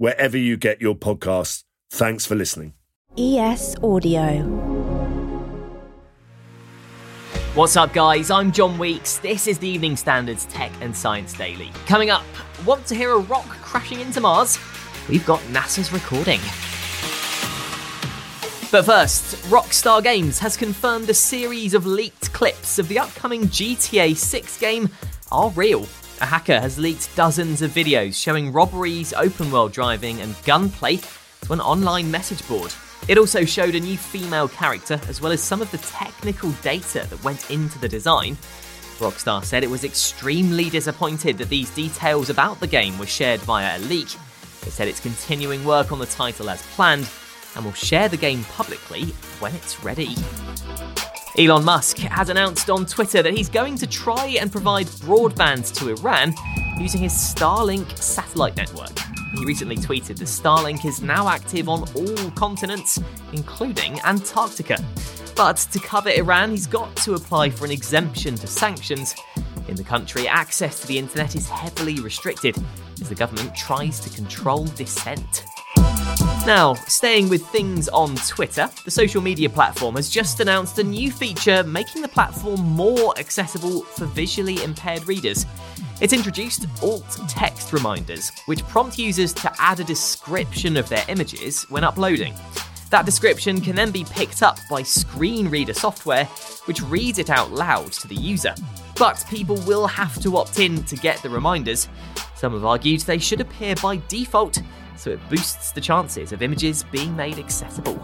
wherever you get your podcasts. Thanks for listening. ES Audio. What's up, guys? I'm John Weeks. This is the Evening Standards Tech and Science Daily. Coming up, want to hear a rock crashing into Mars? We've got NASA's recording. But first, Rockstar Games has confirmed a series of leaked clips of the upcoming GTA 6 game are real. A hacker has leaked dozens of videos showing robberies, open world driving, and gunplay to an online message board. It also showed a new female character, as well as some of the technical data that went into the design. Rockstar said it was extremely disappointed that these details about the game were shared via a leak. It said it's continuing work on the title as planned and will share the game publicly when it's ready. Elon Musk has announced on Twitter that he's going to try and provide broadband to Iran using his Starlink satellite network. He recently tweeted that Starlink is now active on all continents, including Antarctica. But to cover Iran, he's got to apply for an exemption to sanctions. In the country, access to the internet is heavily restricted as the government tries to control dissent. Now, staying with things on Twitter, the social media platform has just announced a new feature making the platform more accessible for visually impaired readers. It's introduced alt text reminders, which prompt users to add a description of their images when uploading. That description can then be picked up by screen reader software, which reads it out loud to the user. But people will have to opt in to get the reminders. Some have argued they should appear by default so it boosts the chances of images being made accessible.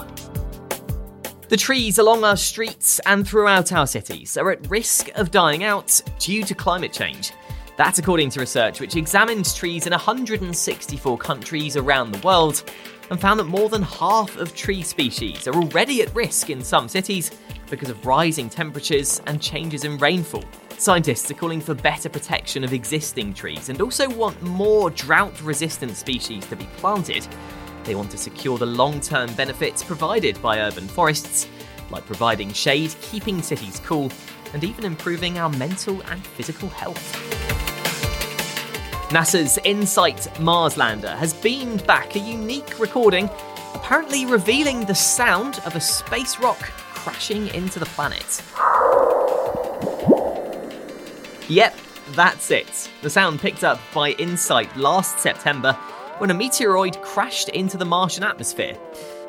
The trees along our streets and throughout our cities are at risk of dying out due to climate change. That's according to research which examined trees in 164 countries around the world and found that more than half of tree species are already at risk in some cities because of rising temperatures and changes in rainfall. Scientists are calling for better protection of existing trees and also want more drought resistant species to be planted. They want to secure the long term benefits provided by urban forests, like providing shade, keeping cities cool, and even improving our mental and physical health. NASA's InSight Mars lander has beamed back a unique recording, apparently revealing the sound of a space rock crashing into the planet. Yep, that's it. The sound picked up by InSight last September when a meteoroid crashed into the Martian atmosphere.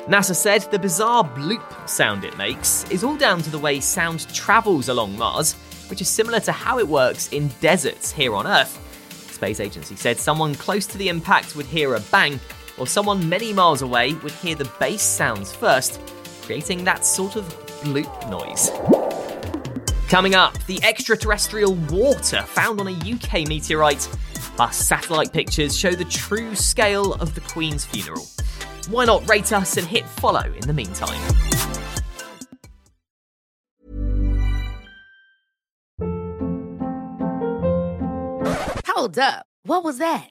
NASA said the bizarre bloop sound it makes is all down to the way sound travels along Mars, which is similar to how it works in deserts here on Earth. The space agency said someone close to the impact would hear a bang, or someone many miles away would hear the bass sounds first, creating that sort of bloop noise. Coming up, the extraterrestrial water found on a UK meteorite, plus satellite pictures show the true scale of the Queen's funeral. Why not rate us and hit follow in the meantime? Hold up. What was that?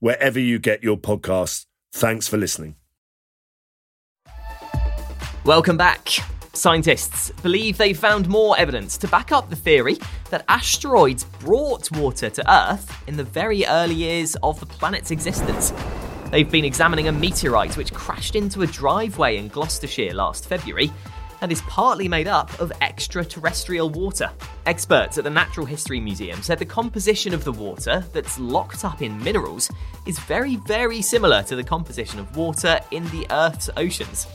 wherever you get your podcasts. Thanks for listening. Welcome back. Scientists believe they've found more evidence to back up the theory that asteroids brought water to Earth in the very early years of the planet's existence. They've been examining a meteorite which crashed into a driveway in Gloucestershire last February and is partly made up of extraterrestrial water. Experts at the Natural History Museum said the composition of the water that's locked up in minerals is very, very similar to the composition of water in the Earth's oceans.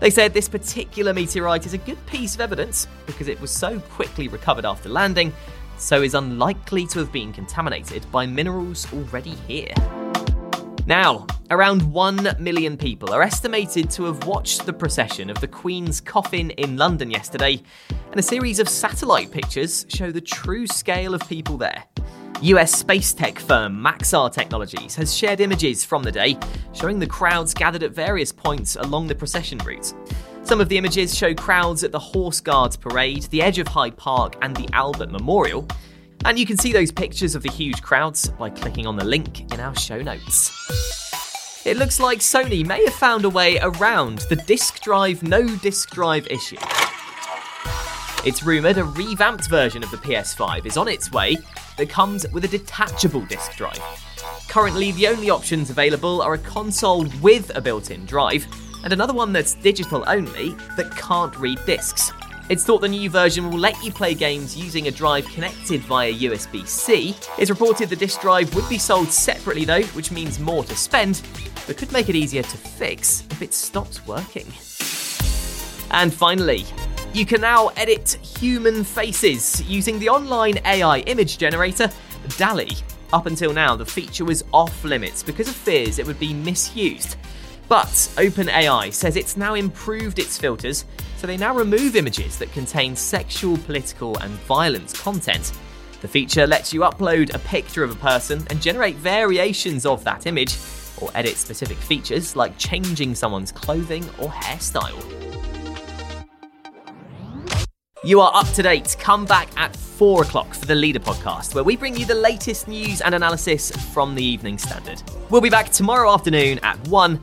They said this particular meteorite is a good piece of evidence because it was so quickly recovered after landing, so is unlikely to have been contaminated by minerals already here. Now, around 1 million people are estimated to have watched the procession of the Queen's coffin in London yesterday, and a series of satellite pictures show the true scale of people there. US space tech firm Maxar Technologies has shared images from the day showing the crowds gathered at various points along the procession route. Some of the images show crowds at the Horse Guards Parade, the edge of Hyde Park, and the Albert Memorial. And you can see those pictures of the huge crowds by clicking on the link in our show notes. It looks like Sony may have found a way around the disk drive no disk drive issue. It's rumoured a revamped version of the PS5 is on its way that comes with a detachable disk drive. Currently, the only options available are a console with a built in drive and another one that's digital only that can't read discs. It's thought the new version will let you play games using a drive connected via USB C. It's reported the disk drive would be sold separately though, which means more to spend, but could make it easier to fix if it stops working. And finally, you can now edit human faces using the online AI image generator DALL-E. Up until now, the feature was off limits because of fears it would be misused. But OpenAI says it's now improved its filters, so they now remove images that contain sexual, political, and violent content. The feature lets you upload a picture of a person and generate variations of that image, or edit specific features like changing someone's clothing or hairstyle. You are up to date. Come back at 4 o'clock for the Leader podcast, where we bring you the latest news and analysis from the Evening Standard. We'll be back tomorrow afternoon at 1.